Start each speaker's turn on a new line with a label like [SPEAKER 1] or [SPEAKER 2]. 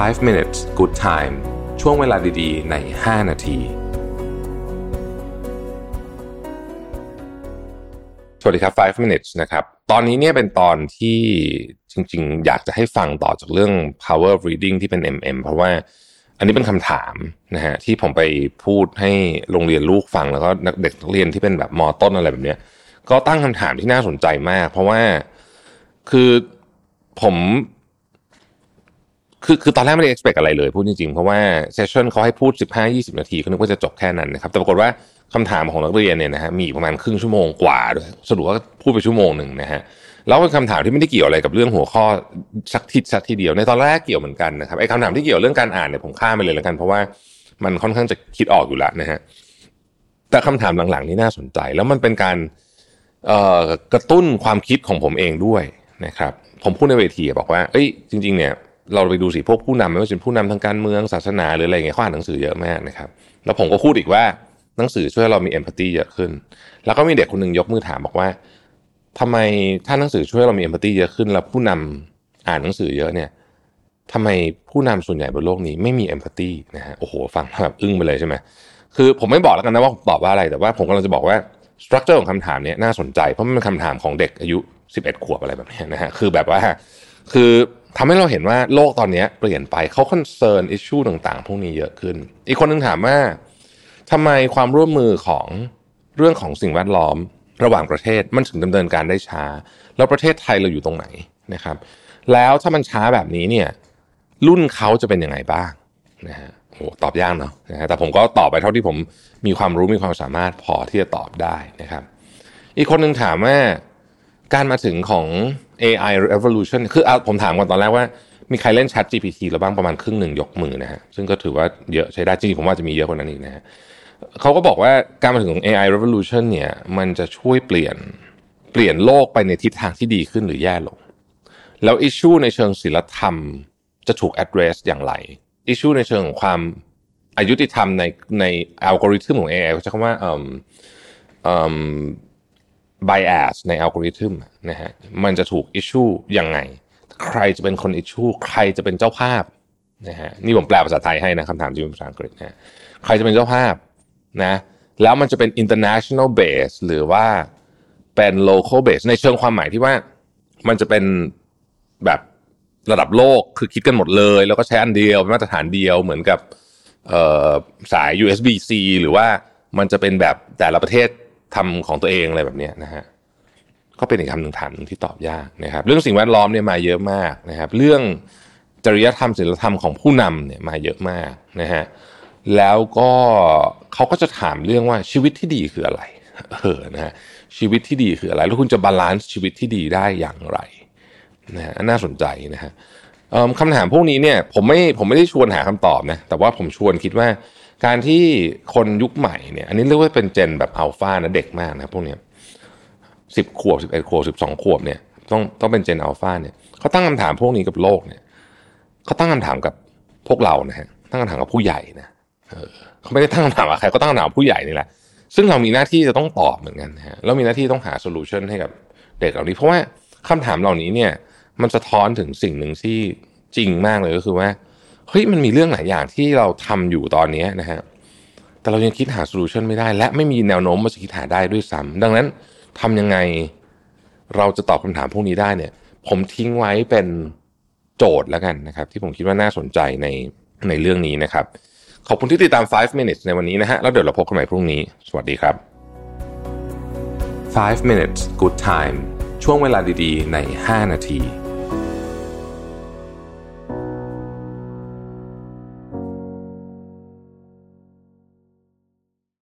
[SPEAKER 1] 5 minutes good time ช่วงเวลาดีๆ ใน 5 นาที สวัสดีครับ 5 minutes นะครับ ตอนนี้เนี่ยเป็นตอนที่จริงๆ อยากจะให้ฟังต่อจากเรื่อง power reading ที่เป็น MM เพราะว่าอันนี้เป็นคำถามนะฮะที่ผมไปพูดให้โรงเรียนลูกฟังแล้วก็นักเด็กนักเรียนที่เป็นแบบมอต้นอะไรแบบเนี้ยก็ตั้งคำถามที่น่าสนใจมาก เพราะว่าคือผม คือคือตอนแรกไม่ได้ expect อะไรเลยพูดจริงๆ เพราะว่าเซสชั่นเขาให้พูด 15-20 นาทีก็นึกว่าจะจบแค่นั้นนะครับแต่ปรากฏว่าคำถามของนักเรียนเนี่ยนะฮะมีประมาณครึ่งชั่วโมงกว่าด้วยสรุปว่าพูดไปชั่วโมงหนึ่งนะฮะแล้วเป็นคำถามที่ไม่ได้เกี่ยวอะไรกับเรื่องหัวข้อสักทีสักทีเดียวในตอนแรกเกี่ยวเหมือนกันนะครับไอ้คำถามที่เกี่ยวเรื่องการอ่านเนี่ยผมข้ามไปเลยแล้วกัน เพราะว่ามันค่อนข้างจะคิดออกอยู่แล้วนะฮะแต่คำถามหลังๆนี่น่าสนใจ แล้วมันเป็นการกระตุ้นความคิดของผมเองด้วยนะครับ ผมพูดในเวทีบอกว่า เอ้ยจริง ๆ เนี่ย เราไปดูสิพวกผู้นำไม่ว่าจะเป็นผู้นำทางการเมืองศาสนาหรืออะไรเงี้ยเขาอ่านหนังสือเยอะมากนะครับ แล้วผมก็พูดอีกว่าหนังสือช่วยเรามีเอมพัตตีเยอะขึ้น แล้วก็มีเด็กคนหนึ่งยกมือถามบอกว่าทำไมถ้าหนังสือช่วยเรามีเอมพัตตีเยอะขึ้น แล้วผู้นำอ่านหนังสือเยอะเนี่ยทำไมผู้นำส่วนใหญ่บนโลกนี้ไม่มีเอมพัตตีนะฮะโอ้โหฟังแบบอึ้งไปเลยใช่ไหมคือผมไม่บอกแล้วกันนะว่าผมตอบว่าอะไรแต่ว่าผมกำลังจะบอกว่า structure ของคำถามนี้น่าสนใจเพราะมันเป็นคำถามของเด็กอายุ 11 ขวบอะไรแบบนี้นะฮะคือแบบว่าคือ ทำให้เราเห็นว่าโลกตอนนี้เปลี่ยนไปเขา concern issue ต่างๆ พวกนี้เยอะขึ้น อีกคนนึงถามว่าทำไมความร่วมมือของเรื่องของสิ่งแวดล้อมระหว่างประเทศมันถึงดำเนินการได้ช้า แล้วประเทศไทยเราอยู่ตรงไหนนะครับ แล้วถ้ามันช้าแบบนี้เนี่ย รุ่นเขาจะเป็นยังไงบ้างนะฮะโอ้ตอบยากเนาะนะฮะแต่ผมก็ตอบไปเท่าที่ผมมีความรู้มีความสามารถพอที่จะตอบได้นะครับ อีกคนหนึ่งถามว่าการมาถึงของ AI revolution คือผมถามก่อนตอนแรกว่า มีใครเล่น Chat GPT แล้วบ้างประมาณครึ่งหนึ่งยกมือนะฮะซึ่งก็ถือว่าเยอะใช้ได้จริงๆผมว่าจะมีเยอะกว่านั้นอีกนะฮะเขาก็บอกว่าการมาถึงของ AI revolution เนี่ย มันจะช่วยเปลี่ยนเปลี่ยนโลกไปในทิศทางที่ดีขึ้นหรือแย่ลง แล้วอิชชูในเชิงศิลธรรมจะถูก address อย่างไรอิชชูในเชิงของความอายุติธรรมในในอัลกอริทึมของ AI เขาใช้คำว่า um, um, bias ในอัลกอริทึมนะฮะมันจะถูก issue ยังไง ใครจะเป็นคน issue ใครจะเป็นเจ้าภาพนะฮะนี่ผมแปลภาษาไทยให้นะคำถามที่เป็นภาษาอังกฤษนะใครจะเป็นเจ้าภาพนะแล้วมันจะเป็น international base หรือว่าเป็น local base ในเชิงความหมายที่ว่ามันจะเป็นแบบระดับโลกคือคิดกันหมดเลย แล้วก็ใช้อันเดียวเป็นมาตรฐานเดียวเหมือนกับสาย USB-C หรือว่ามันจะเป็นแบบแต่ละประเทศ ทำของตัวเองอะไรแบบนี้นะฮะก็เป็นอีกคำหนึ่งถามหนึ่งที่ตอบยากนะครับ เรื่องสิ่งแวดล้อมเนี่ยมาเยอะมากนะครับ เรื่องจริยธรรมศีลธรรมของผู้นำเนี่ยมาเยอะมากนะฮะแล้วก็เขาก็จะถามเรื่องว่าชีวิตที่ดีคืออะไรเออนะฮะชีวิตที่ดีคืออะไร แล้วคุณจะ balance ชีวิตที่ดีได้อย่างไรนะฮะน่าสนใจนะฮะคำถามพวกนี้เนี่ยผมไม่ผมไม่ได้ชวนหาคำตอบนะแต่ว่าผมชวนคิดว่า การที่คนยุคใหม่เนี่ยอันนี้เรียกว่าเป็นเจนแบบอัลฟานะเด็กมากนะพวกเนี้ยสิบขวบสิบเอ็ดขวบสิบสองขวบเนี่ยต้องต้องเป็นเจนอัลฟาเนี่ยเขาตั้งคำถามพวกนี้กับโลกเนี่ยเขาตั้งคำถามกับพวกเรานะฮะตั้งคำถามกับผู้ใหญ่นะเออเขาไม่ได้ตั้งคำถามกับใครเขาตั้งคำถามผู้ใหญ่นี่แหละซึ่งเรามีหน้าที่จะต้องตอบเหมือนกันนะฮะแล้วมีหน้าที่ต้องหาโซลูชันให้กับเด็กเหล่านี้ เพราะว่าคำถามเหล่านี้เนี่ยมันสะท้อนถึงสิ่งหนึ่งที่จริงมากเลยก็คือว่า เฮ้ยมันมีเรื่องหลายอย่างที่เราทำอยู่ตอนนี้นะฮะแต่เรายังคิดหาโซลูชันไม่ได้ และไม่มีแนวโน้มว่าจะคิดหาได้ด้วยซ้ำดังนั้นทำยังไงเราจะตอบคำถามพวกนี้ได้เนี่ย ผมทิ้งไว้เป็นโจทย์แล้วกันนะครับ ที่ผมคิดว่าน่าสนใจในในเรื่องนี้นะครับ ขอบคุณที่ติดตาม 5 minutes ในวันนี้นะฮะ แล้วเดี๋ยวเราพบกันใหม่พรุ่งนี้ สวัสดีครับ
[SPEAKER 2] 5 minutes good time ช่วงเวลาดีๆ ใน 5 นาที